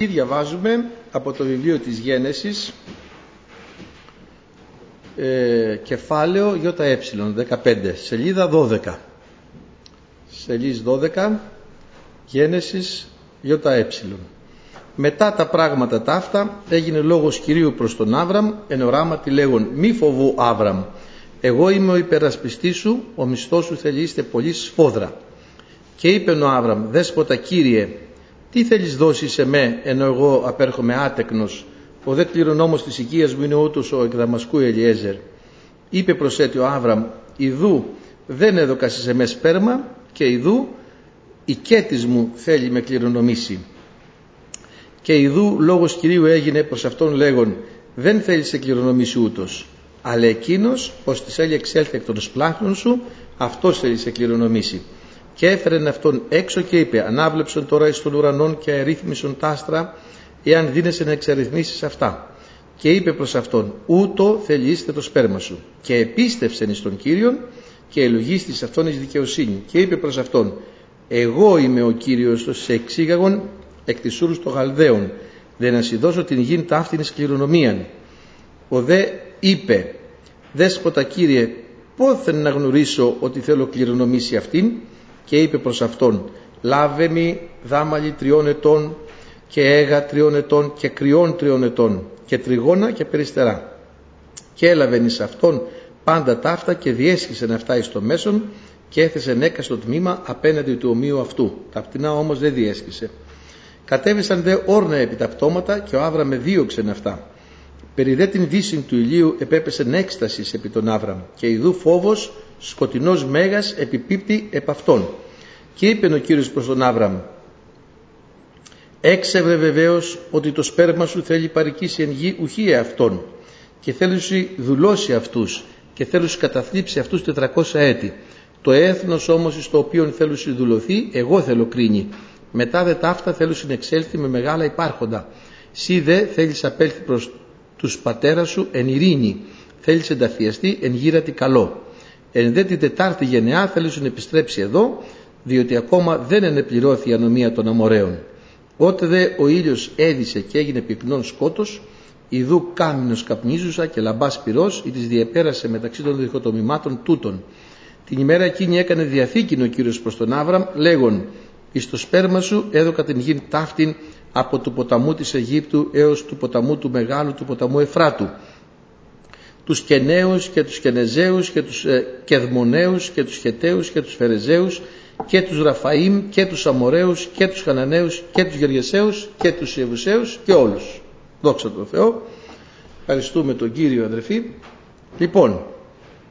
Τι διαβάζουμε από το βιβλίο της Γένεσης ε, κεφάλαιο ΙΕ 15 σελίδα 12 σελίδας 12 Γένεσης ΙΕ μετά τα πράγματα τα αυτά έγινε λόγος Κυρίου προς τον Άβραμ εν οράματι λέγον μη φοβού Άβραμ εγώ είμαι ο υπερασπιστής σου ο μισθός σου θέλει είστε πολύ σφόδρα και είπε ο Άβραμ δέσποτα Κύριε τι θέλεις δώσει σε με ενώ εγώ απέρχομαι άτεκνος; Ο δε κληρονόμος της οικίας μου είναι ούτως ο εκδαμασκού Ελιέζερ. Είπε προσέτει ο Άβραμ ιδού δεν έδωκα σε με σπέρμα και ιδού η κέτης μου θέλει με κληρονομήσει και ιδού λόγος Κυρίου έγινε προς αυτόν λέγον δεν θέλει σε κληρονομήσει ούτως αλλά εκείνος πως της έλεγε εξέλθει εκ των σπλάχνων σου αυτός θέλει σε κληρονομήσει και έφερε αυτόν έξω και είπε ανάβλεψον τώρα εις των ουρανών και αρίθμησον τα άστρα εάν δίνεσαι να εξαριθμίσεις αυτά και είπε προς αυτόν ούτω θελήστε το σπέρμα σου και επίστευσεν εις τον Κύριον και ελογίστης αυτόν εις δικαιοσύνη. Και είπε προς αυτόν εγώ είμαι ο Κύριος σε εξήγαγον εκ της ούρους των Γαλδαίων δεν να δώσω την γην ταύτην εις κληρονομίαν ο δε είπε δέσποτα Κύριε πόθεν να γνωρίσω ότι θέλω κληρονομήσει αυτήν και είπε προς αυτόν λάβε μη δάμαλι τριών ετών και έγα τριών ετών και κρυών τριών ετών και τριγώνα και περιστερά και έλαβε εις αυτόν πάντα ταύτα και διέσχισε αυτά εις το μέσον και έθεσε νέκα στο τμήμα απέναντι του ομοίου αυτού. Τα πτηνά όμως δεν διέσχισε. Κατέβησαν δε όρνα επί τα πτώματα και ο Άβραμ δίωξεν αυτά. Περί δε την δύση του ηλίου επέπεσε έκστασης επί τον Άβραμ και ιδού φόβος σκοτεινός μέγας επιπίπτει επ' αυτόν και είπε ο Κύριος προς τον Άβραμ έξευρε βεβαίως ότι το σπέρμα σου θέλει παρικήσει εν γη ουχή εαυτόν και θέλει σου δουλώσει αυτούς και θέλει σου καταθλίψει αυτούς 400 έτη. Το έθνος όμως στο οποίο θέλει σου δουλωθεί εγώ θέλω κρίνει. Μετά δε ταύτα θέλω συνεξέλθει με μεγάλα υπάρχοντα. Σύ δε θέλεις απέλθει προς τους πατέρα σου εν ειρήνη. Θέλεις ενταφιαστεί εν γύρατη καλό εν δε την τετάρτη γενεά θέλεις να επιστρέψει εδώ διότι ακόμα δεν ενεπληρώθη η ανομία των αμοραίων Ότε δε ο ήλιος έδισε και έγινε πυκνόν σκότος, ιδού κάμινος καπνίζουσα και λαμπάς πυρός, ή της διεπέρασε μεταξύ των διχοτομημάτων τούτων. Την ημέρα εκείνη έκανε διαθήκη ο Κύριος προς τον Άβραμ, λέγον, εις το σπέρμα σου έδωκα την γη ταύτην από του ποταμού της Αιγύπτου έως του ποταμού του Μεγάλου του ποταμού Εφράτου. Τους Κενέους και τους Κενεζέους και τους ε, Κεδμονέους και τους Χεταίους και τους Φερεζέους και τους Ραφαΐμ και τους Αμοραίους και τους Χαναναίους και τους Γεργεσαίους και τους Ιεβουσαίους και όλους. Δόξα τω Θεώ. Ευχαριστούμε τον Κύριο αδερφοί. Λοιπόν,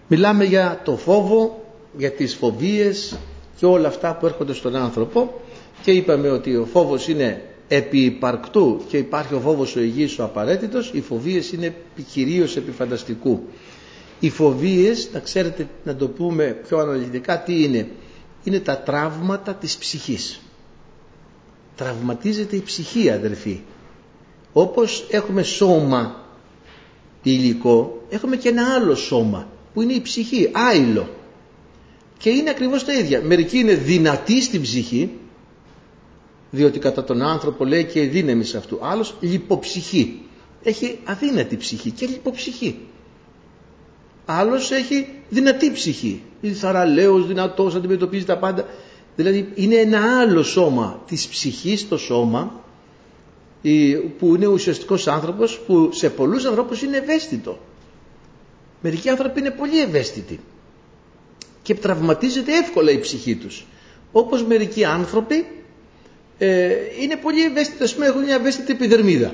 μιλάμε για το φόβο, για τις φοβίες και όλα αυτά που έρχονται στον άνθρωπο και είπαμε ότι ο φόβος είναι επί υπαρκτού και υπάρχει ο φόβος ο υγιής ο απαραίτητος, οι φοβίες είναι κυρίως επιφανταστικού. Οι φοβίες, να ξέρετε να το πούμε πιο αναλυτικά τι είναι, είναι τα τραύματα της ψυχής. Τραυματίζεται η ψυχή αδερφοί. Όπως έχουμε σώμα υλικό, έχουμε και ένα άλλο σώμα που είναι η ψυχή, άϊλο. Και είναι ακριβώς τα ίδια. Μερικοί είναι δυνατοί στην ψυχή, διότι κατά τον άνθρωπο λέει και η δύναμη σε αυτού. Άλλος λιποψυχή. Έχει αδύνατη ψυχή και λιποψυχή. Άλλος έχει δυνατή ψυχή. Είναι θαραλέος, δυνατός, αντιμετωπίζει τα πάντα. Δηλαδή είναι ένα άλλο σώμα της ψυχής το σώμα που είναι ουσιαστικός άνθρωπος που σε πολλούς ανθρώπους είναι ευαίσθητο. Μερικοί άνθρωποι είναι πολύ ευαίσθητοι και τραυματίζεται εύκολα η ψυχή τους. Όπως μερικοί άνθρωποι ε, είναι πολύ ευαίσθητοι, ας πούμε έχουν μια ευαίσθητη επιδερμίδα.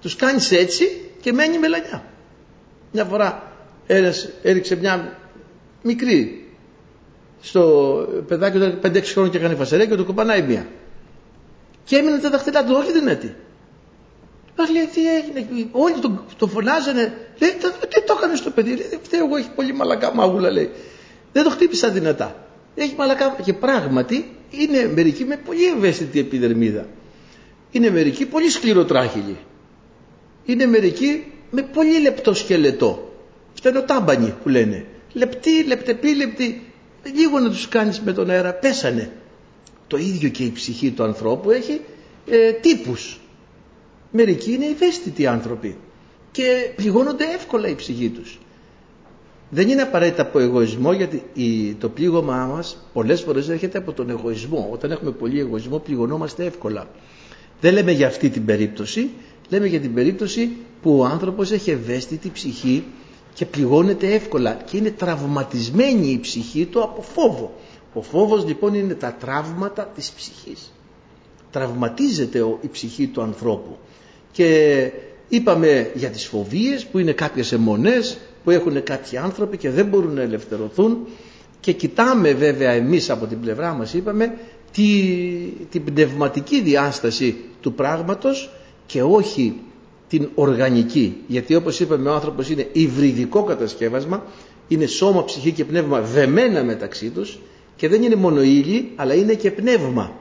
Τους κάνεις έτσι και μένει μελανιά. Μια φορά ένας έριξε μια μικρή στο παιδάκι ήταν 5-6 χρόνια και έκανε φασαρία και το κοπανάει μία. Και έμεινε τα δαχτυλά του, όχι δυνατή. Μας λέει τι έγινε, όλοι τον, τον φωνάζανε, λέει τι το έκανες στο παιδί, λέει φταίω εγώ έχει πολύ μαλακά μάγουλα λέει. Δεν το χτύπησα δυνατά. Έχει μαλακά και πράγματι είναι μερικοί με πολύ ευαίσθητη επιδερμίδα. Είναι μερικοί πολύ σκληροτράχυλοι. Είναι μερικοί με πολύ λεπτό σκελετό φτενοτάμπανοι που λένε. Λεπτοί, λεπτεπίλεπτοι, λίγο να τους κάνεις με τον αέρα, πέσανε. Το ίδιο και η ψυχή του ανθρώπου έχει ε, τύπους. Μερικοί είναι ευαίσθητοι άνθρωποι και πληγώνονται εύκολα η ψυχή τους. Δεν είναι απαραίτητα από εγωισμό γιατί το πλήγωμά μας πολλές φορές έρχεται από τον εγωισμό. Όταν έχουμε πολύ εγωισμό πληγωνόμαστε εύκολα. Δεν λέμε για αυτή την περίπτωση, λέμε για την περίπτωση που ο άνθρωπος έχει ευαίσθητη ψυχή και πληγώνεται εύκολα και είναι τραυματισμένη η ψυχή του από φόβο. Ο φόβος λοιπόν είναι τα τραύματα της ψυχής. Τραυματίζεται η ψυχή του ανθρώπου. Και είπαμε για τις φοβίες που είναι κάποιες αιμονές που έχουν κάποιοι άνθρωποι και δεν μπορούν να ελευθερωθούν. Και κοιτάμε βέβαια εμείς από την πλευρά μας είπαμε τη, την πνευματική διάσταση του πράγματος και όχι την οργανική. Γιατί όπως είπαμε ο άνθρωπος είναι υβριδικό κατασκεύασμα είναι σώμα, ψυχή και πνεύμα δεμένα μεταξύ τους και δεν είναι μόνο ύλη αλλά είναι και πνεύμα.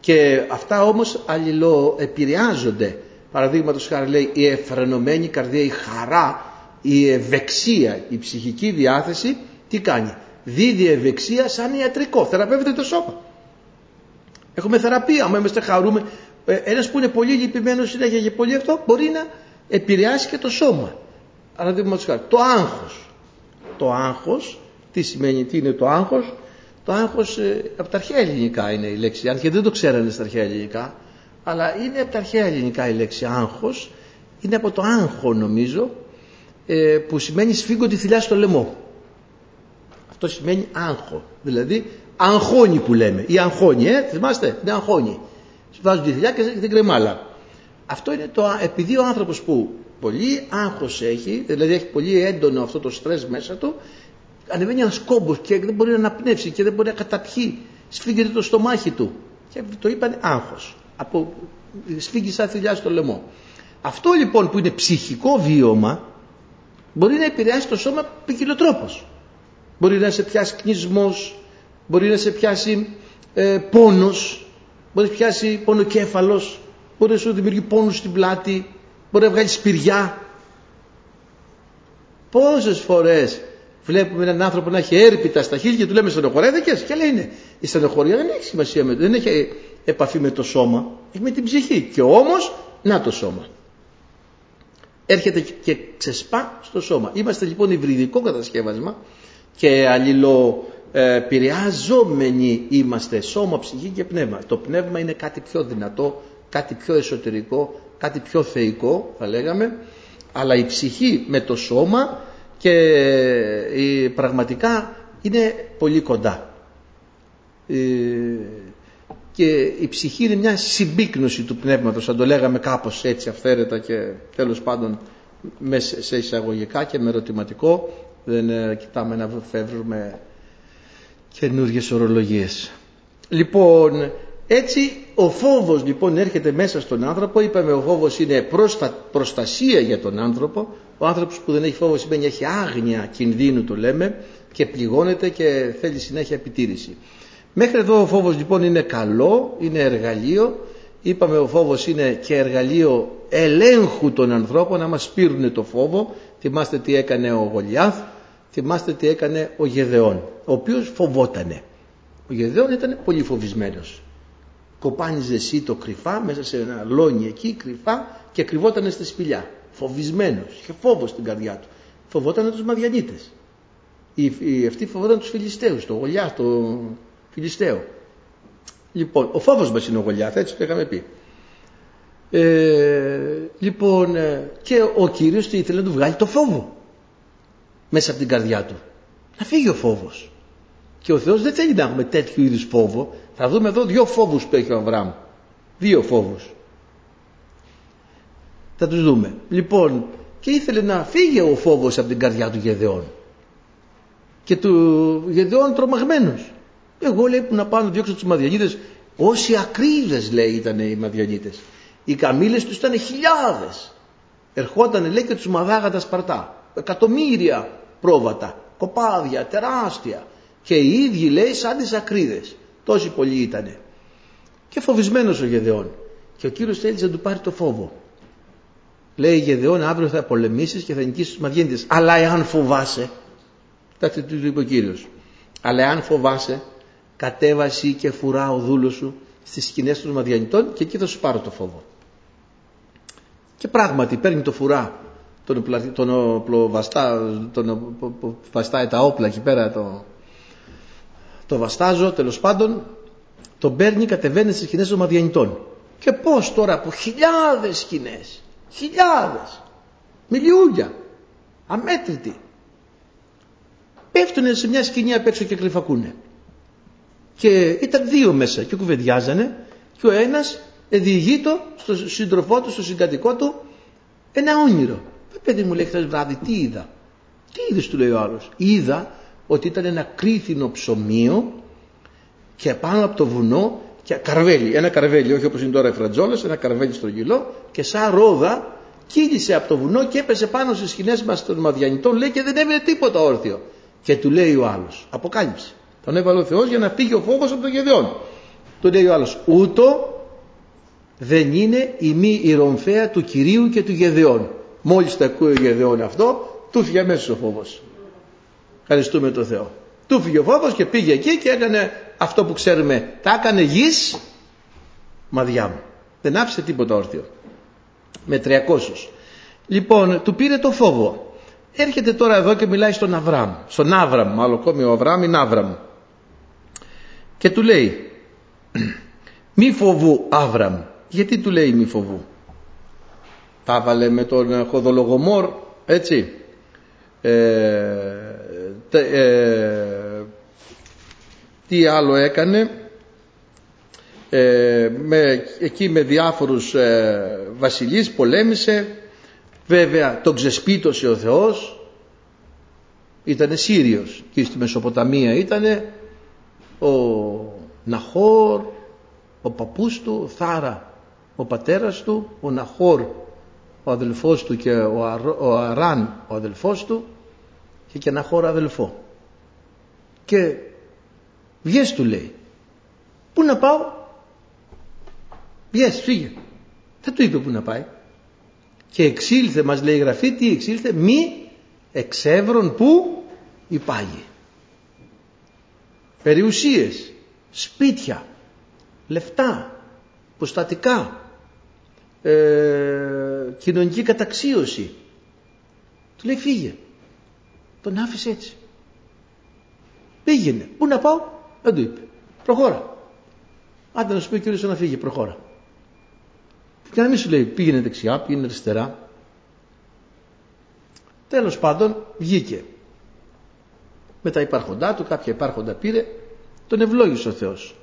Και αυτά όμως αλληλοεπηρεάζονται. Παραδείγματος χάρη λέει η εφρενωμένη καρδία η χαρά η ευεξία η ψυχική διάθεση τι κάνει; Δίδει ευεξία σαν ιατρικό θεραπεύεται το σώμα. Έχουμε θεραπεία άμα είμαστε χαρούμε ε, ένας που είναι πολύ λυπημένος συνέχεια και πολύ αυτό μπορεί να επηρεάσει και το σώμα. Παραδείγματος χάρη το άγχος. Το άγχος τι σημαίνει τι είναι το άγχος; Το άγχος ε, από τα αρχαία ελληνικά είναι η λέξη, αν και δεν το ξέρανε στα αρχαία ελληνικά, αλλά είναι από τα αρχαία ελληνικά η λέξη άγχος, είναι από το άγχο νομίζω, ε, που σημαίνει σφίγγω τη θηλιά στο λαιμό. Αυτό σημαίνει άγχο, δηλαδή αγχώνει που λέμε, ή αγχώνει, ε, θυμάστε, είναι αγχώνει. Βάζουν τη θηλιά και την κρεμάλα. Αυτό είναι το, επειδή ο άνθρωπος που πολύ άγχος έχει, δηλαδή έχει πολύ έντονο αυτό το στρες μέσα του, ανεβαίνει ένας κόμπος και δεν μπορεί να αναπνεύσει και δεν μπορεί να καταπιεί. Σφίγγεται το στομάχι του. Και το είπαν άγχος. Από... Σφίγγει σαν θηλιά στο λαιμό. Αυτό λοιπόν που είναι ψυχικό βίωμα μπορεί να επηρεάσει το σώμα ποικιλοτρόπως. Μπορεί να σε πιάσει κνισμό, μπορεί να σε πιάσει ε, πόνος, μπορεί να σε πιάσει πονοκέφαλος, μπορεί να σου δημιουργεί πόνους στην πλάτη, μπορεί να βγάλεις σπηριά. Πόσες φορές Βλέπουμε έναν άνθρωπο να έχει έρπιτα στα χείλη και του λέμε στενοχωρέδεκε και λέει είναι. Η στενοχωρία δεν έχει σημασία με το, δεν έχει επαφή με το σώμα, έχει με την ψυχή. Και όμως, να το σώμα. Έρχεται και ξεσπά στο σώμα. Είμαστε λοιπόν υβριδικό κατασκεύασμα και αλληλοπηρεαζόμενοι είμαστε σώμα, ψυχή και πνεύμα. Το πνεύμα είναι κάτι πιο δυνατό, κάτι πιο εσωτερικό, κάτι πιο θεϊκό θα λέγαμε, αλλά η ψυχή με το σώμα και η, πραγματικά είναι πολύ κοντά. Ε, και η ψυχή είναι μια συμπίκνωση του πνεύματος, αν το λέγαμε κάπως έτσι αυθαίρετα και τέλος πάντων μέσα σε εισαγωγικά και με ερωτηματικό, δεν ε, κοιτάμε να φεύγουμε καινούργιες ορολογίες. Λοιπόν, έτσι ο φόβος λοιπόν έρχεται μέσα στον άνθρωπο, είπαμε ο φόβος είναι προστασία για τον άνθρωπο, ο άνθρωπος που δεν έχει φόβο σημαίνει έχει άγνοια κινδύνου το λέμε και πληγώνεται και θέλει συνέχεια επιτήρηση. Μέχρι εδώ ο φόβος λοιπόν είναι καλό, είναι εργαλείο. Είπαμε ο φόβος είναι και εργαλείο ελέγχου των ανθρώπων να μας πήρουν το φόβο. Θυμάστε τι έκανε ο Γολιάθ, θυμάστε τι έκανε ο Γεδεών, ο οποίος φοβότανε. Ο Γεδεών ήταν πολύ φοβισμένος. Κοπάνιζε εσύ το κρυφά μέσα σε ένα λόνι εκεί κρυφά και κρυβότανε στη σπηλιά φοβισμένος, είχε φόβο στην καρδιά του. Φοβόταν τους Μαδιανίτες. Οι, οι, αυτοί φοβόταν τους Φιλιστέους, το Γολιά, το Φιλιστέο. Λοιπόν, ο φόβος μας είναι ο Γολιάθ, έτσι το είχαμε πει. Ε, λοιπόν, ε, και ο Κύριος τι ήθελε να του βγάλει το φόβο μέσα από την καρδιά του. Να φύγει ο φόβος. Και ο Θεός δεν θέλει να έχουμε τέτοιου είδους φόβο. Θα δούμε εδώ δύο φόβους που έχει ο Αβραάμ. Δύο φόβους. Θα τους δούμε. Λοιπόν, και ήθελε να φύγει ο φόβος από την καρδιά του Γεδεών. Και του Γεδεών τρομαγμένος. Εγώ λέει που να πάω να διώξω τους Μαδιανίτες, όσοι ακρίδες λέει ήταν οι Μαδιανίτες. Οι καμήλες τους ήταν χιλιάδες. Ερχόταν λέει και τους μαδάγα τα Σπαρτά. Εκατομμύρια πρόβατα, κοπάδια, τεράστια. Και οι ίδιοι λέει σαν τις ακρίδες. Τόσοι πολλοί ήτανε. Και φοβισμένος ο Γεδεών. Και ο Κύριος θέλησε να του πάρει το φόβο. Λέει Γεδεών αύριο θα πολεμήσεις και θα νικήσεις τους Μαδιέντες. Αλλά εάν φοβάσαι, κάτι του είπε ο Κύριος, αλλά εάν φοβάσαι, κατέβαση και φουρά ο δούλος σου στις σκηνές των Μαδιανιτών και εκεί θα σου πάρω το φόβο. Και πράγματι παίρνει το φουρά, τον, τον οπλοβαστά, τον βαστάει τα όπλα εκεί πέρα, το, το βαστάζω τέλος πάντων, τον παίρνει, κατεβαίνει στις σκηνές των Μαδιανιτών. Και πώς τώρα από χιλιάδες σκηνές, χιλιάδες, μιλιούγια, αμέτρητοι, πέφτουν σε μια σκηνή απ' έξω και κρυφακούνε. Και ήταν δύο μέσα και κουβεντιάζανε και ο ένας διηγείτο στον σύντροφό του, στον συγκατοικό του ένα όνειρο. Ε, παιδί μου λέει χθες βράδυ τι είδα; Τι είδες του λέει ο άλλος. Είδα ότι ήταν ένα κρίθινο ψωμίο και πάνω από το βουνό και καρβέλι, ένα καρβέλι, όχι όπως είναι τώρα οι φρατζόλες, ένα καρβέλι στρογγυλό και σαν ρόδα κύλησε από το βουνό και έπεσε πάνω στις σκηνές μας των Μαδιανιτών λέει και δεν έμεινε τίποτα όρθιο. Και του λέει ο άλλος, αποκάλυψε. Τον έβαλε ο Θεός για να φύγει ο φόβος από το Γεδεόν. Του λέει ο άλλος, ούτω δεν είναι η μη ηρομφαία του Κυρίου και του Γεδεών. Μόλις τα ακούει ο Γεδεών αυτό, του φύγει αμέσως ο φόβος. Ευχαριστούμε τον Θεό. Του φύγει ο φόβος και πήγε εκεί και έκανε αυτό που ξέρουμε. Τα έκανε γης μαδιά μου. Δεν άφησε τίποτα όρθιο. Με 300. Λοιπόν, του πήρε το φόβο. Έρχεται τώρα εδώ και μιλάει στον Αβραάμ. Στον Άβραμ, μάλλον ακόμη ο Αβραάμ είναι Άβραμ. Και του λέει, μη φοβού Άβραμ. Γιατί του λέει μη φοβού; Τα βάλε με τον Χοδολογομόρ, έτσι. Ε, ε, τι άλλο έκανε; Ε, με, εκεί με διάφορους ε, βασιλείς πολέμησε βέβαια τον ξεσπίτωσε ο Θεός ήταν Σύριος και στη Μεσοποταμία ήταν ο Ναχόρ ο παππούς του Θάρα ο πατέρας του ο Ναχόρ ο αδελφός του και ο, ο Αράν ο αδελφός του και και Ναχόρ αδελφό. Και βγες του λέει. Πού να πάω; Βγες φύγε. Δεν του είπε πού να πάει. Και εξήλθε μας λέει η Γραφή τι εξήλθε; Μη εξεύρων που υπάγει περιουσίες σπίτια λεφτά προστατικά ε, κοινωνική καταξίωση. Του λέει φύγε τον άφησε έτσι. Πήγαινε. Πού να πάω; Δεν του είπε. Προχώρα άντε να σου πει ο κύριος να φύγει. Προχώρα και να μην σου λέει πήγαινε δεξιά, πήγαινε αριστερά. Τέλος πάντων βγήκε. Με τα υπάρχοντά του, κάποια υπάρχοντα πήρε, τον ευλόγησε ο Θεός.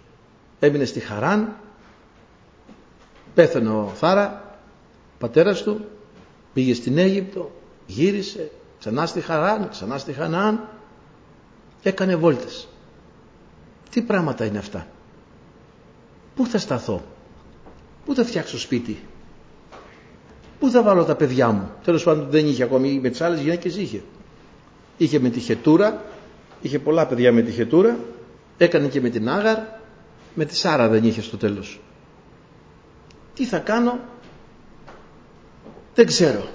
Έμεινε στη Χαράν, πέθανε ο Θάρα, πατέρας του, πήγε στην Αίγυπτο, γύρισε, ξανά στη Χαράν, ξανά στη Χανάν, έκανε βόλτες. Τι πράγματα είναι αυτά; Πού θα σταθώ; Πού θα φτιάξω σπίτι; Πού θα βάλω τα παιδιά μου; Τέλος πάντων δεν είχε ακόμη με τις άλλες γυναίκες είχε. Είχε με τη Χετούρα. Είχε πολλά παιδιά με τη Χετούρα. Έκανε και με την Άγαρ. Με τη Σάρα δεν είχε στο τέλος. Τι θα κάνω; Δεν ξέρω.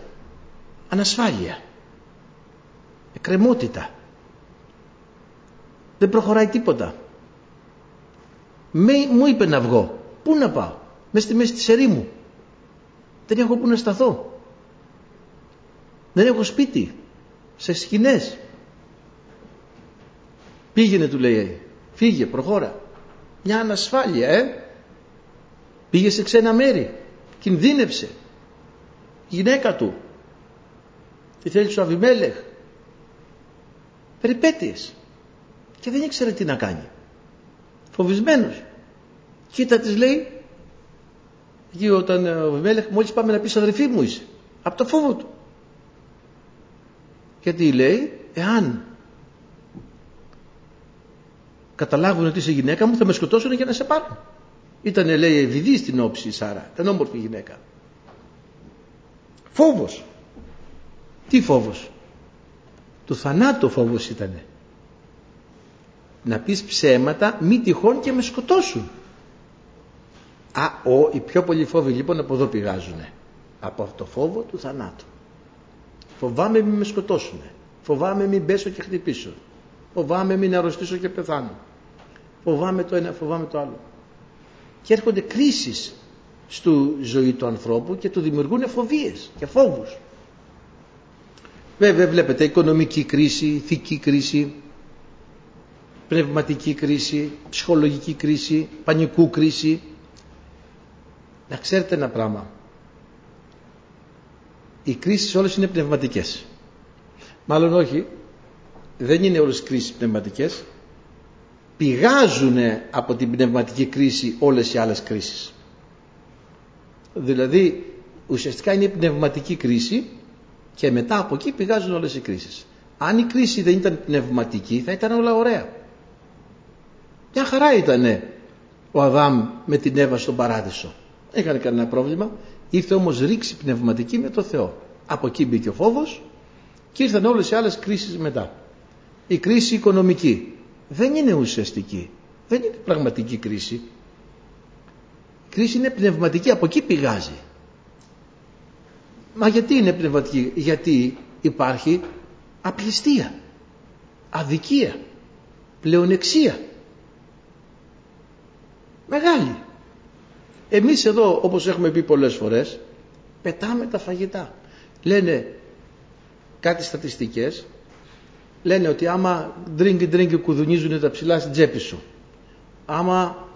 Ανασφάλεια. Εκκρεμότητα. Δεν προχωράει τίποτα. μου είπε να βγω. Πού να πάω; Μέσα στη μέση της ερήμου. Δεν έχω που να σταθώ. Δεν έχω σπίτι. Σε σκηνές. Πήγαινε του λέει. Φύγε, προχώρα. Μια ανασφάλεια, ε. Πήγε σε ξένα μέρη. Κινδύνεψε. Η γυναίκα του. Τη θέλει του Αβιμέλεχ. Περιπέτειες. Και δεν ήξερε τι να κάνει. Φοβισμένος. Κοίτα της λέει Εκεί όταν ο Βιμέλεχ μόλις πάμε να πεις αδερφή μου είσαι. Από το φόβο του. Γιατί λέει, εάν καταλάβουν ότι είσαι γυναίκα μου θα με σκοτώσουν για να σε πάρουν. Ήταν λέει ευηδής στην όψη η Σάρα. Ήταν όμορφη γυναίκα. Φόβος. Τι φόβος; Του θανάτου φόβος ήτανε. Να πεις ψέματα μη τυχόν και με σκοτώσουν. Α, ο, οι πιο πολλοί φόβοι λοιπόν από εδώ πηγάζουν. Από το φόβο του θανάτου. Φοβάμαι μην με σκοτώσουν. Φοβάμαι μην πέσω και χτυπήσω. Φοβάμαι μην αρρωστήσω και πεθάνω. Φοβάμαι το ένα, φοβάμαι το άλλο. Και έρχονται κρίσεις στη ζωή του ανθρώπου και του δημιουργούν φοβίες και φόβους. Βέβαια βλέπετε οικονομική κρίση, ηθική κρίση, πνευματική κρίση, ψυχολογική κρίση, πανικού κρίση. Να ξέρετε ένα πράγμα. Οι κρίσεις όλες είναι πνευματικές. Μάλλον όχι, δεν είναι όλες οι κρίσεις πνευματικές. Πηγάζουν από την πνευματική κρίση όλες οι άλλες κρίσεις. Δηλαδή ουσιαστικά είναι η πνευματική κρίση και μετά από εκεί πηγάζουν όλες οι κρίσεις. Αν η κρίση δεν ήταν πνευματική θα ήταν όλα ωραία. Μια χαρά ήταν ο Αδάμ με την Εύα στον παράδεισο. Δεν έκανε κανένα πρόβλημα. Ήρθε όμως ρήξη πνευματική με το Θεό. Από εκεί μπήκε ο φόβος και ήρθαν όλες οι άλλες κρίσεις μετά. Η κρίση οικονομική δεν είναι ουσιαστική. Δεν είναι πραγματική κρίση. Η κρίση είναι πνευματική. Από εκεί πηγάζει. Μα γιατί είναι πνευματική; Γιατί υπάρχει απληστία, αδικία, πλεονεξία. Μεγάλη. Εμείς εδώ όπως έχουμε πει πολλές φορές πετάμε τα φαγητά. Λένε κάτι στατιστικές λένε ότι άμα ντρίγκι ντρίγκι κουδουνίζουν τα ψηλά στην τσέπη σου άμα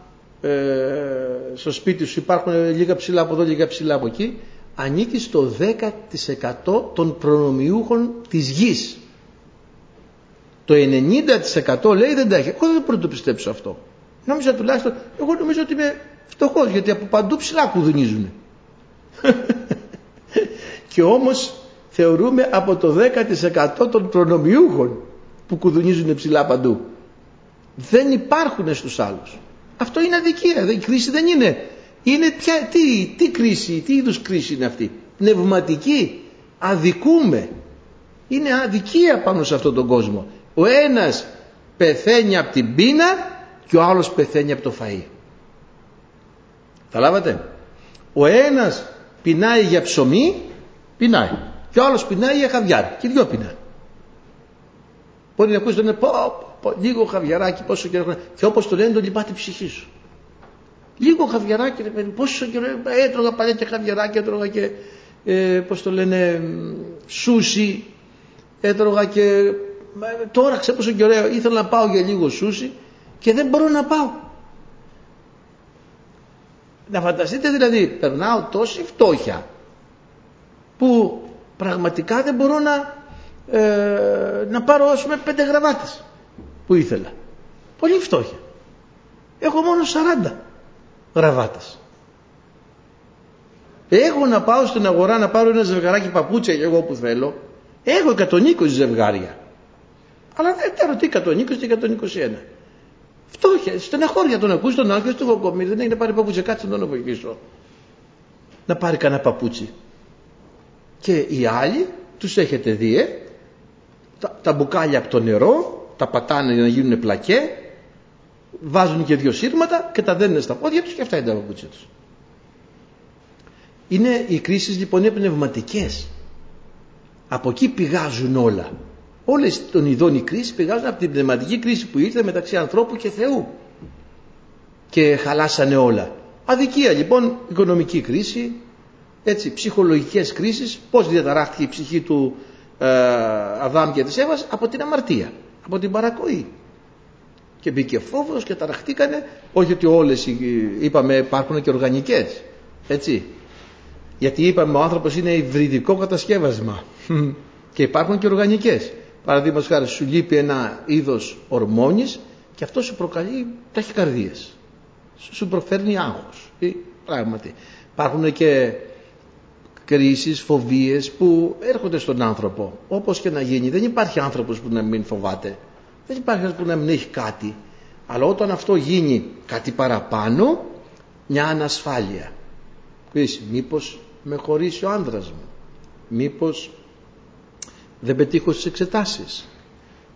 ε, στο σπίτι σου υπάρχουν λίγα ψηλά από εδώ λίγα ψηλά από εκεί ανήκει στο 10% των προνομιούχων της γης. Το 90% λέει δεν τα έχει. Εγώ δεν μπορώ να το πιστέψω αυτό. Νόμιζα τουλάχιστον, εγώ νομίζω ότι είμαι φτωχός γιατί από παντού ψηλά κουδουνίζουν. και όμως θεωρούμε από το 10% των προνομιούχων που κουδουνίζουν ψηλά παντού. Δεν υπάρχουν στους άλλους. Αυτό είναι αδικία. Η κρίση δεν είναι είναι πια, τι, τι κρίση, τι είδους κρίση είναι αυτή. Πνευματική. Αδικούμε. Είναι αδικία πάνω σε αυτόν τον κόσμο. Ο ένας πεθαίνει από την πείνα και ο άλλος πεθαίνει από το φαΐ. Θα λάβατε; Ο ένας πεινάει για ψωμί, πεινάει. Και ο άλλος πεινάει για χαβιάρι. Και δυο πεινάει. Μπορεί να ακούσει τον πω, πω, λίγο χαβιαράκι, πόσο καιρό. Και όπως το λένε, το λυπάται η ψυχή σου. Λίγο χαβιαράκι, ρε παιδί, πόσο καιρό έτρωγα παλιά και χαβιαράκι, έτρωγα και, ε, πώς το λένε, σούσι, έτρωγα και τώρα ξέρω πόσο καιρό ήθελα να πάω για λίγο σούσι και δεν μπορώ να πάω. Να φανταστείτε δηλαδή, περνάω τόση φτώχεια που πραγματικά δεν μπορώ να, ε, να πάρω ας πούμε πέντε γραβάτες που ήθελα. Πολύ φτώχεια. Έχω μόνο 40 γραβάτες. Έχω να πάω στην αγορά να πάρω ένα ζευγαράκι παπούτσια για εγώ που θέλω. Έχω 120 ζευγάρια. Αλλά δεν ξέρω τι 120 και 121. Φτώχεια, στεναχώρια τον ακούς τον άλλο του κοκομίρι, δεν έχει να πάρει παπούτσια, κάτσε να τον βοηθήσω. Να πάρει κανένα παπούτσι. Και οι άλλοι τους έχετε δει, ε, τα, τα μπουκάλια από το νερό, τα πατάνε για να γίνουν πλακέ βάζουν και δύο σύρματα και τα δένουν στα πόδια τους και αυτά είναι τα παπούτσια τους. Είναι, οι κρίσεις λοιπόν είναι πνευματικές. Από εκεί πηγάζουν όλα. Όλες των ειδών οι κρίσεις πηγάζουν από την πνευματική κρίση που ήρθε μεταξύ ανθρώπου και Θεού. Και χαλάσανε όλα. Αδικία λοιπόν, οικονομική κρίση, έτσι, ψυχολογικές κρίσεις, πώς διαταράχθηκε η ψυχή του ε, Αδάμ και της Εύας; Από την αμαρτία, από την παρακοή. Και μπήκε φόβος και ταραχτήκανε όχι ότι όλες είπαμε υπάρχουν και οργανικές έτσι. Γιατί είπαμε ο άνθρωπος είναι υβριδικό κατασκεύασμα. Και υπάρχουν και οργανικές. Παραδείγματος χάρη σου λείπει ένα είδος ορμόνης και αυτό σου προκαλεί ταχυκαρδίες. Σου προφέρνει άγχος. Πράγματι. Υπάρχουν και κρίσεις, φοβίες που έρχονται στον άνθρωπο όπως και να γίνει δεν υπάρχει άνθρωπος που να μην φοβάται δεν υπάρχει ένας που να μην έχει κάτι. Αλλά όταν αυτό γίνει κάτι παραπάνω, μια ανασφάλεια. Πεις, μήπως με χωρίσει ο άνδρας μου. Μήπως δεν πετύχω στις εξετάσεις.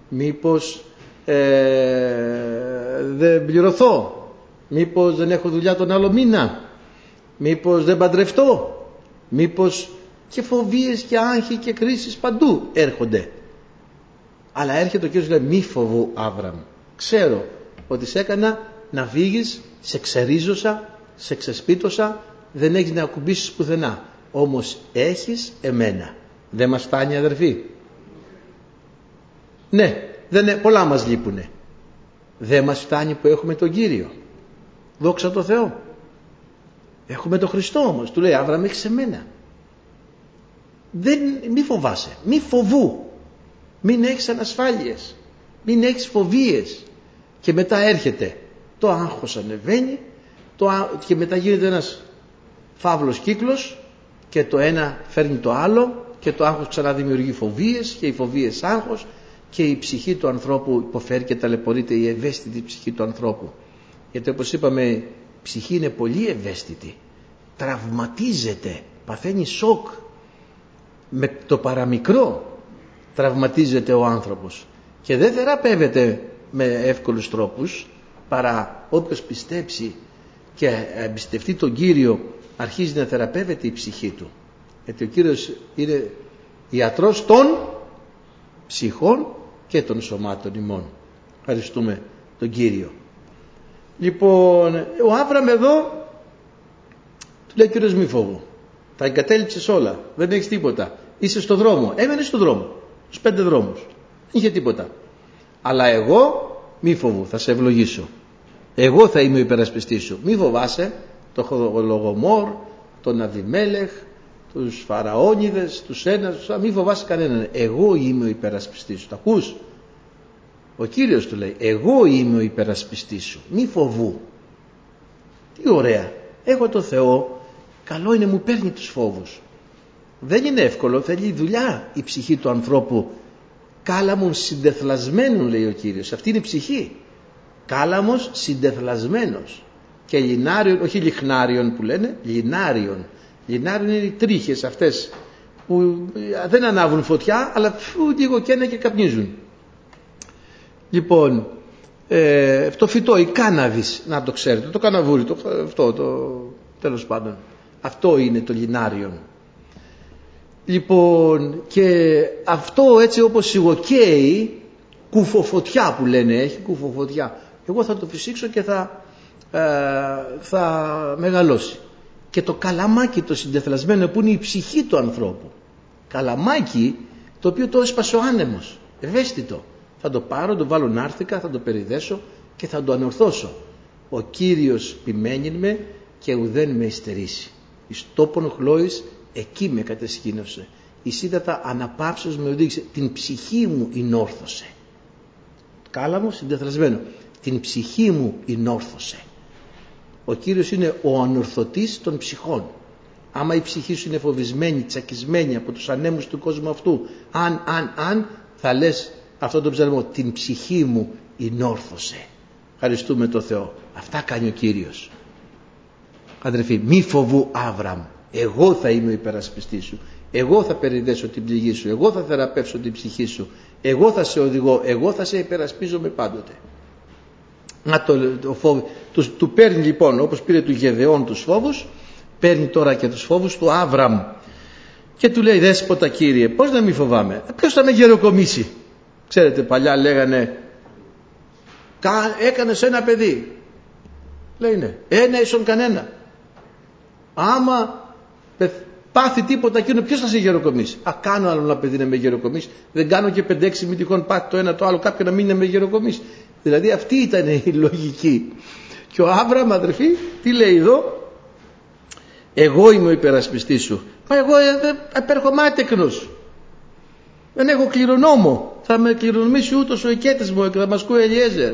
Μήπως ε, δεν πληρωθώ. Μήπως δεν έχω δουλειά τον άλλο μήνα. Μήπως δεν παντρευτώ. Μήπως και φοβίες και άγχη και κρίσεις παντού έρχονται. Αλλά έρχεται ο Κύριος και λέει μη φοβού Άβραμ. Ξέρω ότι σε έκανα να φύγεις, σε ξερίζωσα, σε ξεσπίτωσα δεν έχεις να ακουμπήσεις πουθενά. Όμως έχεις εμένα. Δεν μας φτάνει αδερφοί. Ναι, δεν, πολλά μας λείπουνε. Δεν μας φτάνει που έχουμε τον Κύριο. Δόξα τω Θεώ. Έχουμε τον Χριστό όμως. Του λέει Άβραμ έχεις εμένα. Δεν, μη φοβάσαι. Μη φοβού. Μην έχεις ανασφάλειες. Μην έχεις φοβίες. Και μετά έρχεται. Το άγχος ανεβαίνει. Το, και μετά γίνεται ένας φαύλος κύκλος. Και το ένα φέρνει το άλλο. Και το άγχος ξανά δημιουργεί φοβίες. Και οι φοβίες άγχος. Και η ψυχή του ανθρώπου υποφέρει και ταλαιπωρείται η ευαίσθητη ψυχή του ανθρώπου. Γιατί όπως είπαμε η ψυχή είναι πολύ ευαίσθητη. Τραυματίζεται. Παθαίνει σοκ. Με το παραμικρό τραυματίζεται ο άνθρωπος. Και δεν θεραπεύεται με εύκολους τρόπους παρά όποιος πιστέψει και εμπιστευτεί τον Κύριο αρχίζει να θεραπεύεται η ψυχή του. Γιατί ο Κύριος είναι ιατρός των ψυχών και των σωμάτων ημών. Ευχαριστούμε τον Κύριο. Λοιπόν, ο Άβραμ εδώ του λέει Κύριος μη φόβο. Τα εγκατέλειψες όλα. Δεν έχεις τίποτα. Είσαι στο δρόμο. Έμενες στο δρόμο. Στους πέντε δρόμους. Δεν είχε τίποτα. Αλλά εγώ μη φοβού. Θα σε ευλογήσω. Εγώ θα είμαι ο υπερασπιστής σου. Μη φοβάσαι το Λογομόρ, τον Αβιμέλεχ, τους Φαραώνιδες, τους ένας, μη φοβάσαι κανέναν. Εγώ είμαι ο υπερασπιστής σου. Τα ακούς; Ο Κύριος του λέει, εγώ είμαι ο υπερασπιστής σου. Μη φοβού. Τι ωραία. Έχω το Θεό. Καλό είναι μου παίρνει τους φόβους. Δεν είναι εύκολο. Θέλει δουλειά η ψυχή του ανθρώπου. Κάλαμον συντεθλασμένον λέει ο Κύριος. Αυτή είναι η ψυχή. Κάλαμος συντεθλασμένος. Και λινάριον, όχι λιχνάριον που λένε, λινάριον. Λινάριον είναι οι τρίχες αυτές που δεν ανάβουν φωτιά αλλά φου, λίγο και και καπνίζουν. Λοιπόν, ε, το φυτό, η κάναβης, να το ξέρετε, το καναβούρι, το, αυτό, το, τέλος πάντων. Αυτό είναι το λινάριο. Λοιπόν, και αυτό έτσι όπως σιγοκαίει, κουφοφωτιά που λένε, έχει κουφοφωτιά. Εγώ θα το φυσήξω και θα, ε, θα μεγαλώσει. Και το καλαμάκι το συντεθλασμένο που είναι η ψυχή του ανθρώπου. Καλαμάκι το οποίο το έσπασε ο άνεμος, ευαίσθητο θα το πάρω, το βάλω νάρθηκα, θα το περιδέσω και θα το ανορθώσω. Ο Κύριος ποιμένει με και ουδέν με υστερήσει. Εις τόπον χλώης εκεί με κατεσκήνωσε. Η σύντατα αναπαύσεως με οδήγησε. Την ψυχή μου ενόρθωσε. Κάλαμος συντεθρασμένο. Την ψυχή μου ενόρθωσε. Ο Κύριος είναι ο ανορθωτής των ψυχών. Άμα η ψυχή σου είναι φοβισμένη, τσακισμένη από τους ανέμους του κόσμου αυτού, αν, αν, αν, θα λες αυτόν τον ψαλμό την ψυχή μου ενόρθωσε. Ευχαριστούμε το Θεό. Αυτά κάνει ο Κύριος. Αδερφοί μη φοβού Άβραμ. Εγώ θα είμαι ο υπερασπιστής σου. Εγώ θα περιδέσω την πληγή σου. Εγώ θα θεραπεύσω την ψυχή σου. Εγώ θα σε οδηγώ. Εγώ θα σε υπερασπίζομαι πάντοτε. Να το, το φόβο, τους, του παίρνει λοιπόν όπως πήρε του Γεδεών τους φόβους παίρνει τώρα και τους φόβους του Άβραμ. Και του λέει δέσποτα κύριε πως να μην φοβάμαι; Ποιος θα με γεροκομίσει; Ξέρετε παλιά λέγανε έκανες ένα παιδί. Λέει ναι. Ένα ίσον κανένα. Άμα πάθει τίποτα εκείνο ποιος θα σε γεροκομίσει; Α κάνω άλλο ένα παιδί να με γεροκομίσει. Δεν κάνω και 5-6 μη τυχόν πάθει το ένα το άλλο κάποιον να μην είναι με γεροκομίσει. Δηλαδή αυτή ήταν η λογική. Και ο Άβραμ αδερφή τι λέει εδώ; Εγώ είμαι ο υπερασπιστής σου. Μα εγώ ε, επέρχομαι άτεκνος. Δεν έχω κληρονόμο θα με κληρονομήσει ούτως ο οικέτης μου, ο εκδαμασκού Ελιέζερ.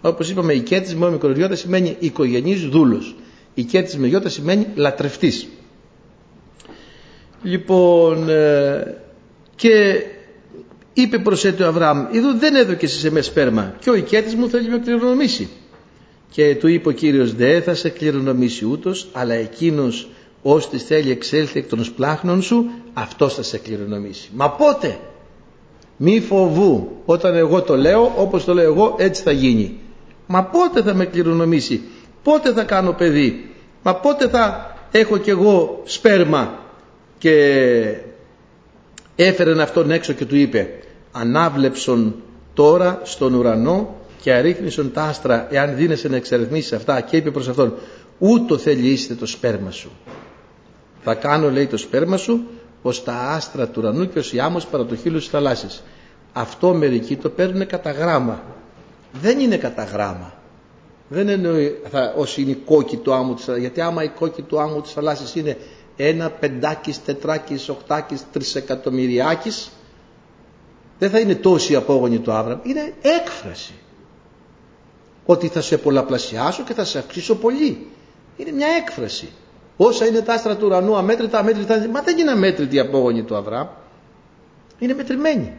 Όπως είπαμε, οικέτης μου, μικρογιώτα σημαίνει οικογενής δούλος. Οικέτης με γιώτα σημαίνει λατρευτής. Λοιπόν, ε, και είπε προς έτου Αβραάμ, εδώ δεν έδωκες σε εμέ σπέρμα και ο οικέτης μου θέλει να με κληρονομήσει. Και του είπε ο Κύριος, δεν θα σε κληρονομήσει ούτως, αλλά εκείνος ώστε θέλει εξέλθει εκ των σπλάχνων σου, αυτός θα σε κληρονομήσει. Μα πότε, μη φοβού όταν εγώ το λέω όπως το λέω εγώ έτσι θα γίνει μα πότε θα με κληρονομήσει; Πότε θα κάνω παιδί; Μα πότε θα έχω κι εγώ σπέρμα; Και έφερε αυτόν έξω και του είπε ανάβλεψον τώρα στον ουρανό και αρίχνησον τα άστρα εάν δίνεσαι να εξερευνήσεις αυτά και είπε προς αυτόν ούτω θέλει είστε το σπέρμα σου. Θα κάνω λέει το σπέρμα σου ως τα άστρα του ουρανού και ως η άμμος παρά το χείλος της θαλάσσης. Αυτό μερικοί το παίρνουν κατά γράμμα. Δεν είναι κατά γράμμα. Δεν εννοεί θα, ως είναι η κόκκι του άμμου της θαλάσσης. Γιατί άμα η κόκκι του άμμου της θαλάσσης είναι ένα πεντάκις, τετράκις, οχτάκις, τρισεκατομμυριάκις δεν θα είναι τόση η απόγονη του Άβραμ. Είναι έκφραση. Ότι θα σε πολλαπλασιάσω και θα σε αυξήσω πολύ. Είναι μια έκφραση. Όσα είναι τα άστρα του ουρανού αμέτρητα, αμέτρητα. Μα δεν είναι αμέτρητη η απόγονη του Αβραάμ. Είναι μετρημένη.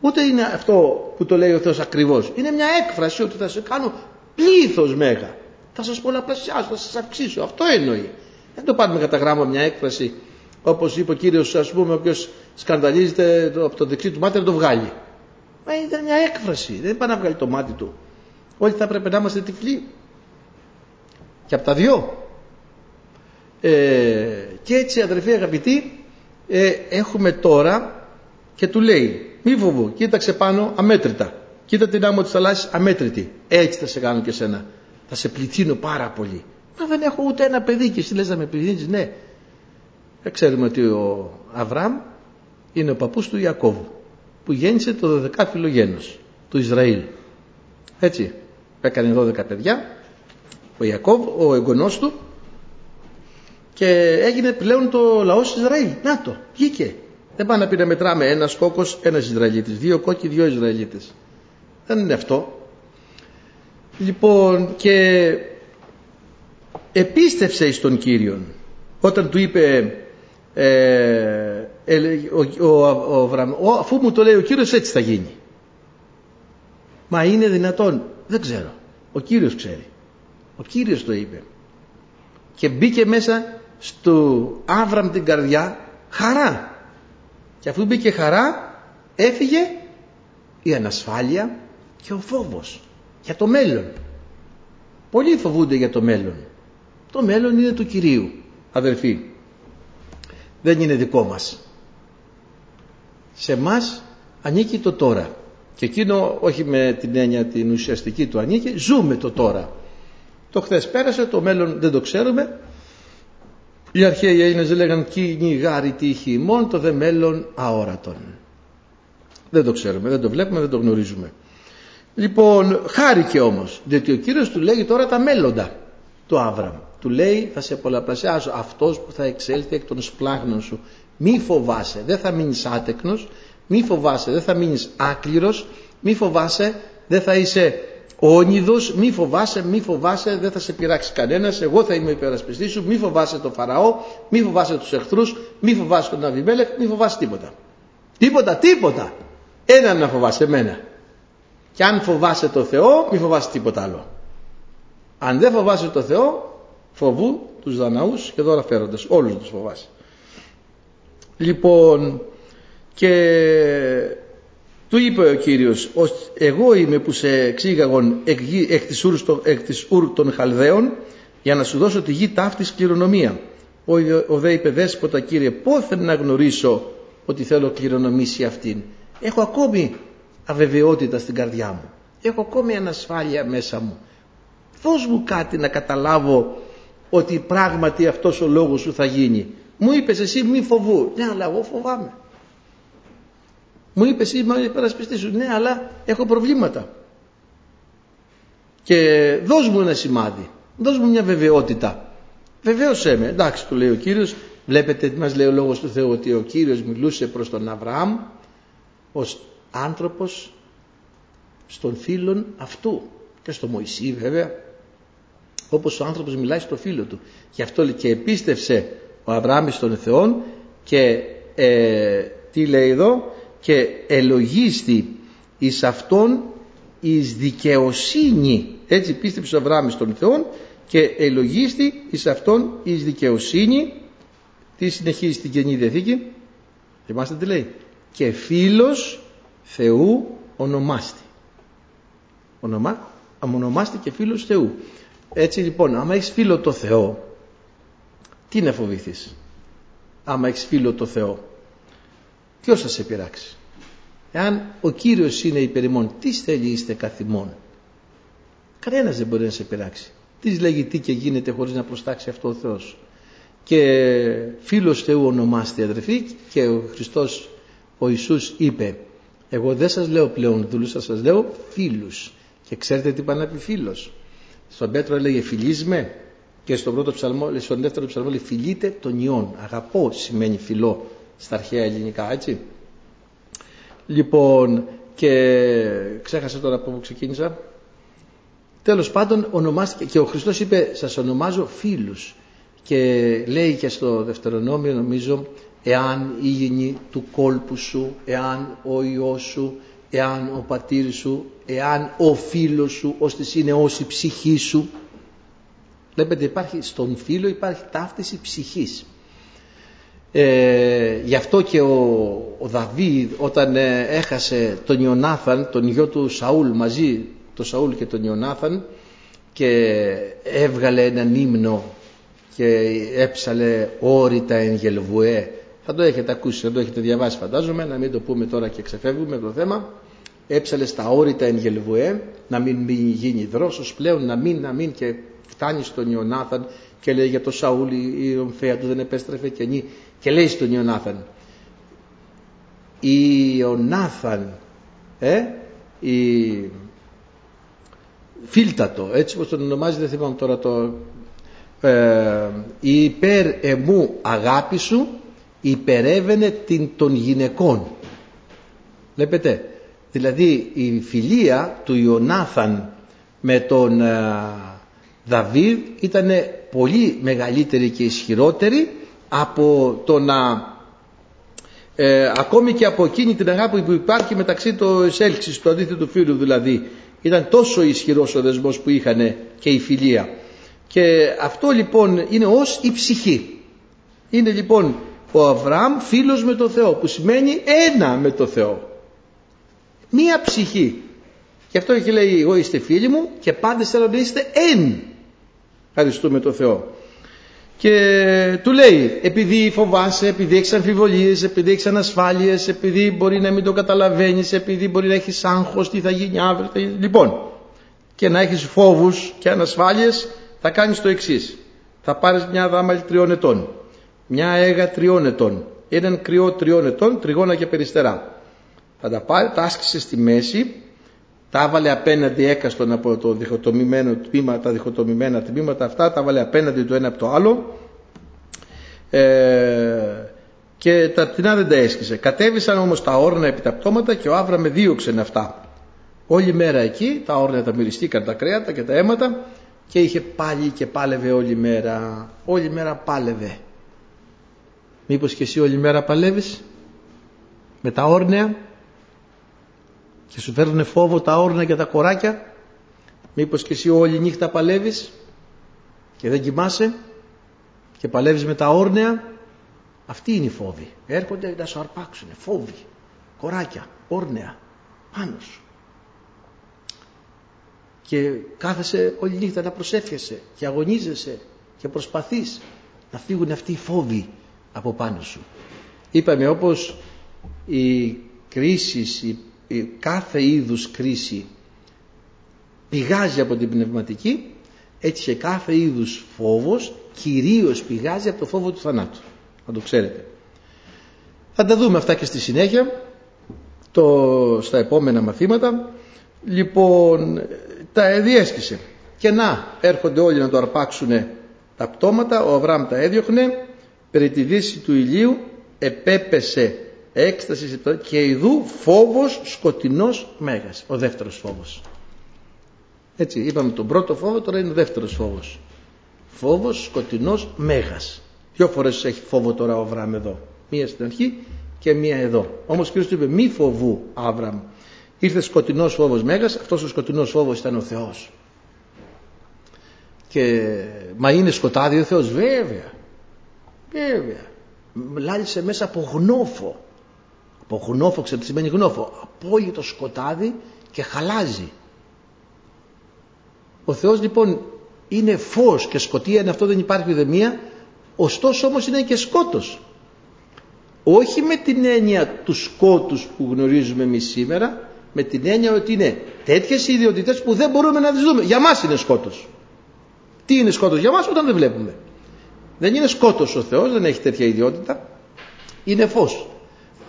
Ούτε είναι αυτό που το λέει ο Θεός ακριβώς. Είναι μια έκφραση ότι θα σε κάνω πλήθος μέγα. Θα σας πολλαπλασιάσω, θα σας αυξήσω. Αυτό εννοεί. Δεν το πάρουμε κατά γράμμα μια έκφραση όπως είπε ο Κύριος ας πούμε όποιος σκανδαλίζεται από το δεξί του μάτι να το βγάλει. Μα ήταν μια έκφραση. Δεν πάει να βγάλει το μάτι του. Όλοι θα πρέπει να είμαστε τυφλοί. Και από τα δυο. Ε, και έτσι αδερφοί αγαπητοί ε, έχουμε τώρα και του λέει μη φοβού, κοίταξε πάνω αμέτρητα. Κοίτα την άμμο της θαλάσσης αμέτρητη. Έτσι θα σε κάνω και σένα. Θα σε πληθύνω πάρα πολύ. Μα δεν έχω ούτε ένα παιδί και εσύ λες να με πληθύνεις. Ναι. Ε, ξέρουμε ότι ο Αβραάμ είναι ο παππούς του Ιακώβου που γέννησε το 12 γένος του Ισραήλ. Έτσι. Έκανε 12 παιδιά ο Ιακώβ, ο εγγονός του και έγινε πλέον το λαός της Ισραήλ. Να το, βγήκε. Δεν πάει να πει να μετράμε ένας κόκκος, ένας Ισραηλίτης, δύο κόκκι, δύο Ισραηλίτες. Δεν είναι αυτό. Λοιπόν και επίστευσε εις τον Κύριον όταν του είπε ε, ο, ο, ο, αφού μου το λέει ο Κύριος έτσι θα γίνει. Μα είναι δυνατόν. Δεν ξέρω. Ο Κύριος ξέρει. Ο Κύριος το είπε. Και μπήκε μέσα στο Άβραμ την καρδιά χαρά. Και αφού μπήκε χαρά έφυγε η ανασφάλεια και ο φόβος για το μέλλον. Πολλοί φοβούνται για το μέλλον. Το μέλλον είναι του Κυρίου, αδερφοί. Δεν είναι δικό μας. Σε μας ανήκει το τώρα. Και εκείνο όχι με την έννοια την ουσιαστική του ανήκει, ζούμε το τώρα. Το χθες πέρασε, το μέλλον δεν το ξέρουμε. Οι αρχαίοι Έλληνες λέγαν γάρι τύχη ημών, το δε μέλλον αόρατον. Δεν το ξέρουμε, δεν το βλέπουμε, δεν το γνωρίζουμε. Λοιπόν, χάρηκε όμως, διότι ο Κύριος του λέει τώρα τα μέλλοντα του Άβραμ. Του λέει θα σε πολλαπλασιάσω αυτός που θα εξέλθει εκ των σπλάγνων σου. Μη φοβάσαι, δεν θα μείνεις άτεκνος, μη φοβάσαι, δεν θα μείνεις άκληρος, μη φοβάσαι, δεν θα είσαι όνειδος, μη φοβάσαι, μη φοβάσαι, δεν θα σε πειράξει κανένας, εγώ θα είμαι υπερασπιστής σου, μη φοβάσαι τον Φαραώ, μη φοβάσαι τους εχθρούς, μη φοβάσαι τον Αβιμέλεχ, μη φοβάσαι τίποτα. Τίποτα, τίποτα. Έναν να φοβάσαι εμένα. Και αν φοβάσαι το Θεό, μη φοβάσαι τίποτα άλλο. Αν δεν φοβάσαι το Θεό, φοβού τους Δαναούς και δώρα φέροντες. Όλους τους φοβάσαι. Λοιπόν, και του είπε ο Κύριος εγώ είμαι που σε εξήγαγον εκ, εκ, της ούρ, εκ της ούρ των Χαλδαίων για να σου δώσω τη γη ταύτης κληρονομία. Ο, ο δε είπε δέσποτα Κύριε πόθεν να γνωρίσω ότι θέλω κληρονομήσει αυτήν. Έχω ακόμη αβεβαιότητα στην καρδιά μου. Έχω ακόμη ανασφάλεια μέσα μου. Δώσ' μου κάτι να καταλάβω ότι πράγματι αυτός ο λόγος σου θα γίνει. Μου είπες εσύ μη φοβού. Ναι αλλά εγώ φοβάμαι. Μου είπες εσύ μα υπερασπιστής σου. Ναι, αλλά έχω προβλήματα. Και δώσ' μου ένα σημάδι. Δώσ' μου μια βεβαιότητα. Βεβαίωσέ με. Εντάξει, του λέει ο Κύριος. Βλέπετε τι μας λέει ο Λόγος του Θεού ότι ο Κύριος μιλούσε προς τον Αβραάμ ως άνθρωπος στον φίλον αυτού και στο Μωυσή βέβαια όπως ο άνθρωπος μιλάει στο φίλο του. Γι' αυτό και επίστευσε ο Αβραάμ στον Θεό και ε, τι λέει εδώ και ελογίστη εις αυτόν εις δικαιοσύνη. Έτσι πίστεψε ο Αβραάμ στον Θεό και ελογίστη εις αυτόν εις δικαιοσύνη. Τι συνεχίζει στην Καινή Διαθήκη; Θυμάστε τι λέει; Και φίλος Θεού ονομάστη. Ονομα, ονομάστη και φίλος Θεού. Έτσι λοιπόν άμα έχεις φίλο το Θεό τι να φοβηθείς; Άμα έχεις φίλο το Θεό ποιος θα σε πειράξει; Εάν ο Κύριος είναι υπερημών τι θέλει είστε καθημών κανένας δεν μπορεί να σε πειράξει Τι λέγει τι και γίνεται χωρίς να προστάξει αυτό ο Θεός. Και φίλος Θεού ονομάστε αδερφοί και ο Χριστός ο Ιησούς είπε εγώ δεν σας λέω πλέον δούλους, θα σας λέω φίλους. Και ξέρετε τι πάνε να πει φίλος. Στον Πέτρο έλεγε φιλίσμε και στον, πρώτο ψαλμό, στον δεύτερο ψαλμό λέει φιλείτε τον ιών. Αγαπώ σημαίνει φιλό στα αρχαία ελληνικά έτσι. Λοιπόν και ξέχασα τώρα από που ξεκίνησα. Τέλος πάντων ονομάστηκε και ο Χριστός είπε σας ονομάζω φίλους και λέει και στο δευτερονόμιο νομίζω εάν η γενή του κόλπου σου, εάν ο Υιός σου, εάν ο πατήρ σου, εάν ο φίλος σου, ώστε είναι όσοι ψυχή σου. Βλέπετε υπάρχει στον φίλο υπάρχει ταύτιση ψυχής. Ε, γι' αυτό και ο, ο Δαβίδ όταν ε, έχασε τον Ιωνάθαν, τον γιο του Σαούλ μαζί, τον Σαούλ και τον Ιωνάθαν και έβγαλε έναν ύμνο και έψαλε όρητα εν γελβουέ θα το έχετε ακούσει, θα το έχετε διαβάσει φαντάζομαι, να μην το πούμε τώρα και ξεφεύγουμε το θέμα. Έψαλε στα όρητα εν γελβουέ, να μην, μην γίνει δρόσος πλέον, να μην, να μην και φτάνει στον Ιωνάθαν και λέει για το Σαούλ η ομφαία του δεν επέστρεφε και νη και λέει στον Ιωνάθαν η Ιωνάθαν ε, η φίλτατο έτσι όπως τον ονομάζει δεν θυμάμαι τώρα το ε, η υπέρ εμού αγάπη σου υπερεύαινε την των γυναικών βλέπετε δηλαδή η φιλία του Ιωνάθαν με τον ε, Δαβίδ ήταν πολύ μεγαλύτερη και ισχυρότερη από το να ε, ακόμη και από εκείνη την αγάπη που υπάρχει μεταξύ του έλξης του αντίθετου φίλου δηλαδή ήταν τόσο ισχυρός ο δεσμός που είχαν και η φιλία. Και αυτό λοιπόν είναι ως η ψυχή. Είναι λοιπόν ο Αβραάμ φίλος με το Θεό που σημαίνει ένα με το Θεό. Μία ψυχή. Και αυτό και λέει εγώ είστε φίλοι μου και πάντα θέλω να είστε εν ευχαριστούμε το Θεό και του λέει επειδή φοβάσαι, επειδή έχεις αμφιβολίες, επειδή έχεις ανασφάλειες, επειδή μπορεί να μην το καταλαβαίνεις, επειδή μπορεί να έχεις άγχος, τι θα γίνει αύριο. Λοιπόν, και να έχεις φόβους και ανασφάλειες, θα κάνεις το εξής. Θα πάρεις μια δάμαλη τριών ετών μια έγα τριών ετών, έναν κρυό τριών ετών, τριγώνα και περιστερά. Θα τα πάρεις, τα άσκησες στη μέση, τα έβαλε απέναντι έκαστον από το διχοτομημένο τμήμα, τα διχοτομημένα τμήματα αυτά, τα έβαλε απέναντι το ένα από το άλλο ε, και τα πτηνά δεν τα έσκησε. Κατέβησαν όμως τα όρνα επί τα πτώματα και ο Άβρα με δίωξεν αυτά. Όλη μέρα εκεί τα όρνα τα μυριστήκαν τα κρέατα και τα αίματα και είχε πάλι και πάλευε όλη μέρα. Όλη μέρα πάλευε. Μήπως και εσύ όλη μέρα παλεύεις με τα όρνεα; Και σου φέρνουν φόβο τα όρνεα και τα κοράκια. Μήπως και εσύ όλη νύχτα παλεύεις και δεν κοιμάσαι και παλεύεις με τα όρνεα. Αυτή είναι η φόβη. Έρχονται να σου αρπάξουν. Φόβοι, κοράκια, όρνεα πάνω σου. Και κάθεσαι όλη νύχτα να προσεύχεσαι και αγωνίζεσαι και προσπαθείς να φύγουν αυτοί οι φόβοι από πάνω σου. Είπαμε όπως η κρίση, η, κάθε είδους κρίση πηγάζει από την πνευματική, έτσι και κάθε είδους φόβος κυρίως πηγάζει από το φόβο του θανάτου. Να το ξέρετε. Θα τα δούμε αυτά και στη συνέχεια το, στα επόμενα μαθήματα. Λοιπόν, τα διέσχισε. Και να, έρχονται όλοι να το αρπάξουν τα πτώματα, ο Αβραάμ τα έδιωχνε περί τη δύση του ηλίου επέπεσε έκσταση και ειδού φόβος σκοτεινός μέγας. Ο δεύτερος φόβος. Έτσι είπαμε τον πρώτο φόβο τώρα είναι ο δεύτερος φόβος. Φόβος σκοτεινός μέγας. Δυο φορές έχει φόβο τώρα ο Αβραάμ εδώ. Μία στην αρχή και μία εδώ. Όμως ο Κύριος του είπε μη φοβού Αβραάμ. Ήρθε σκοτεινός φόβος μέγας αυτός ο σκοτεινός φόβος ήταν ο Θεός και μα είναι σκοτάδι ο Θεός βέβαια Βέβαια. Λάλησε μέσα από γνώφο. Από γνώφο, ξέρετε τι σημαίνει γνώφο. Απόλυτο σκοτάδι και χαλάζει. Ο Θεός λοιπόν είναι φως και σκοτία, είναι αυτό δεν υπάρχει ουδεμία, ωστόσο όμως είναι και σκότος. Όχι με την έννοια του σκότους που γνωρίζουμε εμείς σήμερα, με την έννοια ότι είναι τέτοιες ιδιότητες που δεν μπορούμε να τις δούμε. Για μας είναι σκότος. Τι είναι σκότος για μας όταν δεν βλέπουμε. Δεν είναι σκότος ο Θεός, δεν έχει τέτοια ιδιότητα. Είναι φως.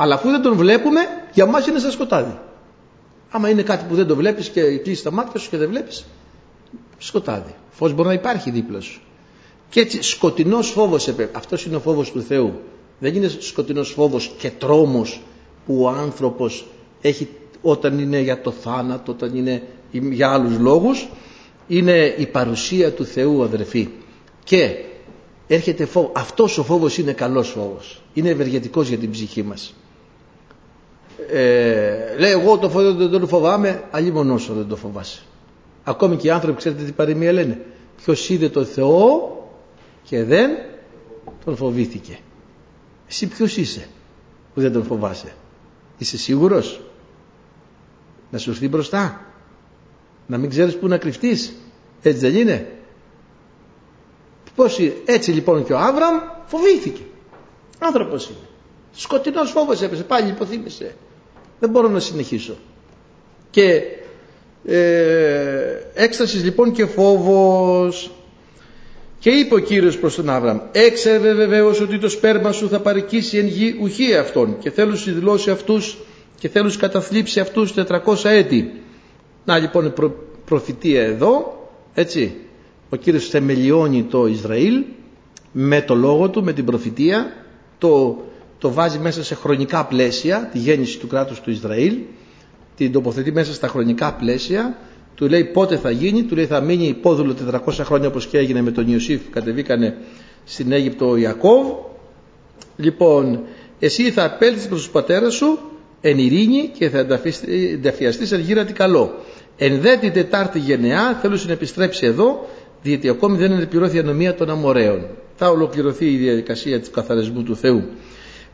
Αλλά αφού δεν τον βλέπουμε, για μας είναι σαν σκοτάδι. Άμα είναι κάτι που δεν το βλέπεις και κλείσεις τα μάτια σου και δεν βλέπεις, σκοτάδι. Φως μπορεί να υπάρχει δίπλα σου. Και έτσι σκοτεινός φόβος, αυτός είναι ο φόβος του Θεού. Δεν είναι σκοτεινός φόβος και τρόμος που ο άνθρωπος έχει όταν είναι για το θάνατο, όταν είναι για άλλους λόγους. Είναι η παρουσία του Θεού αδερφοί. Και έρχεται φόβο. Αυτός ο φόβος είναι καλός φόβος. Είναι ευεργετικός για την ψυχή μας. Ε, λέει εγώ το φόβο δεν το φοβάμαι, αλλή μονόσο δεν το φοβάσαι. Ακόμη και οι άνθρωποι ξέρετε τι παροιμία λένε. Ποιος είδε το Θεό και δεν τον φοβήθηκε. Εσύ ποιος είσαι που δεν τον φοβάσαι. Είσαι σίγουρος να σου έρθει μπροστά. Να μην ξέρεις πού να κρυφτείς. Έτσι δεν είναι. Πώς, έτσι λοιπόν και ο Άβραμ φοβήθηκε. Άνθρωπος είναι. Σκοτεινός φόβος έπεσε. Πάλι υποθύμησε. Δεν μπορώ να συνεχίσω. Και ε, έκστασης λοιπόν και φόβος. Και είπε ο Κύριος προς τον Άβραμ έξερε βεβαίως ότι το σπέρμα σου θα παρικήσει εν γη ουχή αυτών και θέλω δηλώσει αυτούς και θέλω καταθλίψει αυτούς 400 έτη να λοιπόν η προ, προφητεία εδώ έτσι. Ο Κύριος θεμελιώνει το Ισραήλ με το λόγο του, με την προφητεία το, το βάζει μέσα σε χρονικά πλαίσια τη γέννηση του κράτους του Ισραήλ την τοποθετεί μέσα στα χρονικά πλαίσια του λέει πότε θα γίνει, του λέει θα μείνει υπόδουλο 400 χρόνια όπως και έγινε με τον Ιωσήφ που κατεβήκανε στην Αίγυπτο ο Ιακώβ. Λοιπόν εσύ θα απέλθεις προς τον πατέρα σου εν ειρήνη και θα ενταφιαστείς εν γύρατη καλό. Εν δε την τετάρτη γενεά θέλω να επιστρέψει εδώ διότι ακόμη δεν είναι πληρώθη η ανομία των αμοραίων. Θα ολοκληρωθεί η διαδικασία του καθαρισμού του Θεού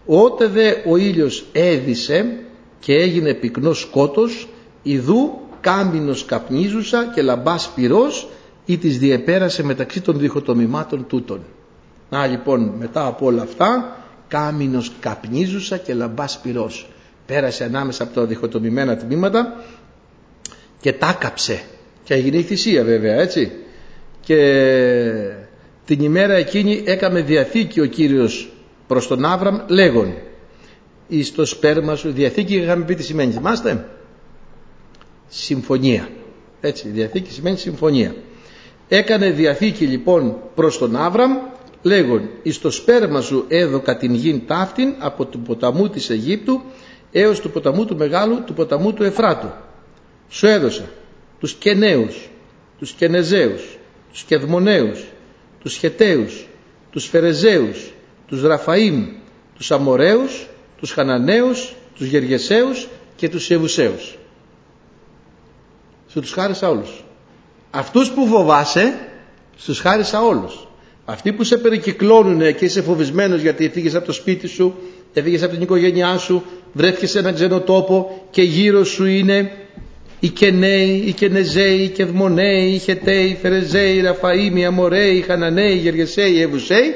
Ότε δε ο ήλιος έδισε και έγινε πυκνός σκότος ιδού κάμπινος καπνίζουσα και λαμπάς πυρός ή τις διεπέρασε μεταξύ των διχοτομημάτων τούτων. Να λοιπόν μετά από όλα αυτά κάμινος καπνίζουσα και λαμπάς πυρός. Πέρασε ανάμεσα από τα διχοτομημένα τμήματα και τάκαψε. Και έγινε η θυσία βέβαια έτσι. Και την ημέρα εκείνη έκαμε διαθήκη ο Κύριος προς τον Άβραμ λέγον εις το σπέρμα σου διαθήκη είχαμε πει τις σημαίνεις θυμάστε συμφωνία. Έτσι διαθήκη σημαίνει συμφωνία. Έκανε διαθήκη λοιπόν προς τον Άβραμ λέγον εις το σπέρμα σου έδωκα την γην ταύτην από του ποταμού της Αιγύπτου έως του ποταμού του μεγάλου του ποταμού του Εφράτου. Σου έδωσα τους Κενέους τους Κενεζέους τους Κεδμονέους τους Χεταίους τους Φερεζέους τους Ραφαΐμ τους Αμοραίους τους Χαναναίους τους Γεργεσαίους και τους Σεβουσαίους. Σου τους χάρισα όλους. Αυτούς που φοβάσαι στους χάρισα όλους. Αυτοί που σε περικυκλώνουν και είσαι φοβισμένος γιατί φύγες από το σπίτι σου έφυγες από την οικογένειά σου βρέθηκες σε έναν ξένο τόπο και γύρω σου είναι οι Κενέοι, οι Κενεζέοι, οι Κεδμονέοι, οι Χεταίοι, οι Φερεζέοι, οι Ραφαΐμοι, οι Αμοραίοι, οι Χαναναίοι, οι Γεργεσαίοι, οι Εβουσαίοι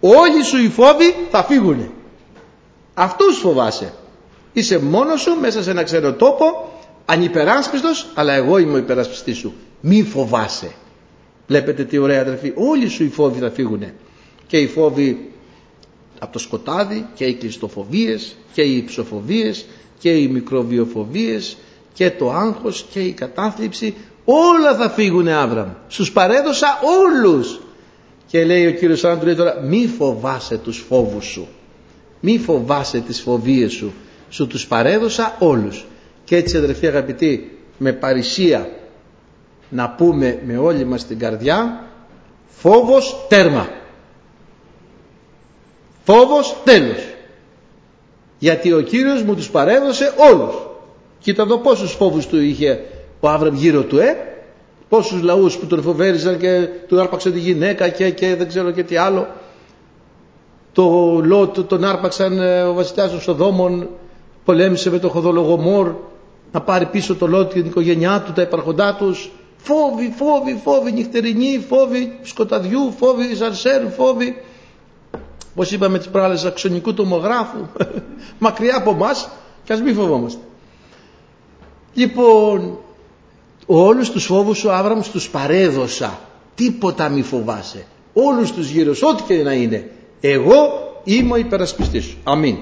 όλοι σου οι φόβοι θα φύγουν αυτούς φοβάσαι. Είσαι μόνος σου μέσα σε ένα ξένο τόπο ανυπεράσπιστος αλλά εγώ είμαι ο υπερασπιστής σου. Μη φοβάσαι. Βλέπετε τι ωραία αδερφοί. Όλοι σου οι φόβοι θα φύγουν και οι φόβοι από το σκοτάδι και οι κλειστοφοβίες και οι ψοφοβίες και οι μικροβιοφοβίες και το άγχος και η κατάθλιψη. Όλα θα φύγουν Άβραμ. Στους παρέδωσα όλους και λέει ο Κύριος Άντρου λέει τώρα μη φοβάσαι τους φόβους σου. Μη φοβάσαι τις φοβίες σου. Σου τους παρέδωσα όλους. Και έτσι αδερφοί αγαπητοί με παρησία να πούμε με όλη μας την καρδιά φόβος τέρμα. Φόβος τέλος. Γιατί ο Κύριος μου τους παρέδωσε όλους. Κοίτα εδώ πόσους φόβους του είχε ο Άβραμ γύρω του ε πόσους λαούς που τον φοβέριζαν και του άρπαξε τη γυναίκα και, και δεν ξέρω και τι άλλο. Το Λότ τον άρπαξαν ε, ο βασιλιάς των Σοδόμων πολέμησε με τον Χοδολογομόρ να πάρει πίσω το Λότ και την οικογένειά του, τα υπαρχοντά τους. Φόβοι, φόβοι, φόβοι νυχτερινοί, φόβοι σκοταδιού, φόβοι ζαρσέρ, φόβοι όπως είπαμε τις προάλλες αξονικού τομογράφου μακριά από εμάς και ας μην φοβόμαστε. Λοιπόν όλους τους φόβους ο Άβραμ τους παρέδωσα. Τίποτα μη φοβάσαι. Όλους τους γύρω ό,τι και να είναι. Εγώ είμαι ο υπερασπιστής σου. Αμήν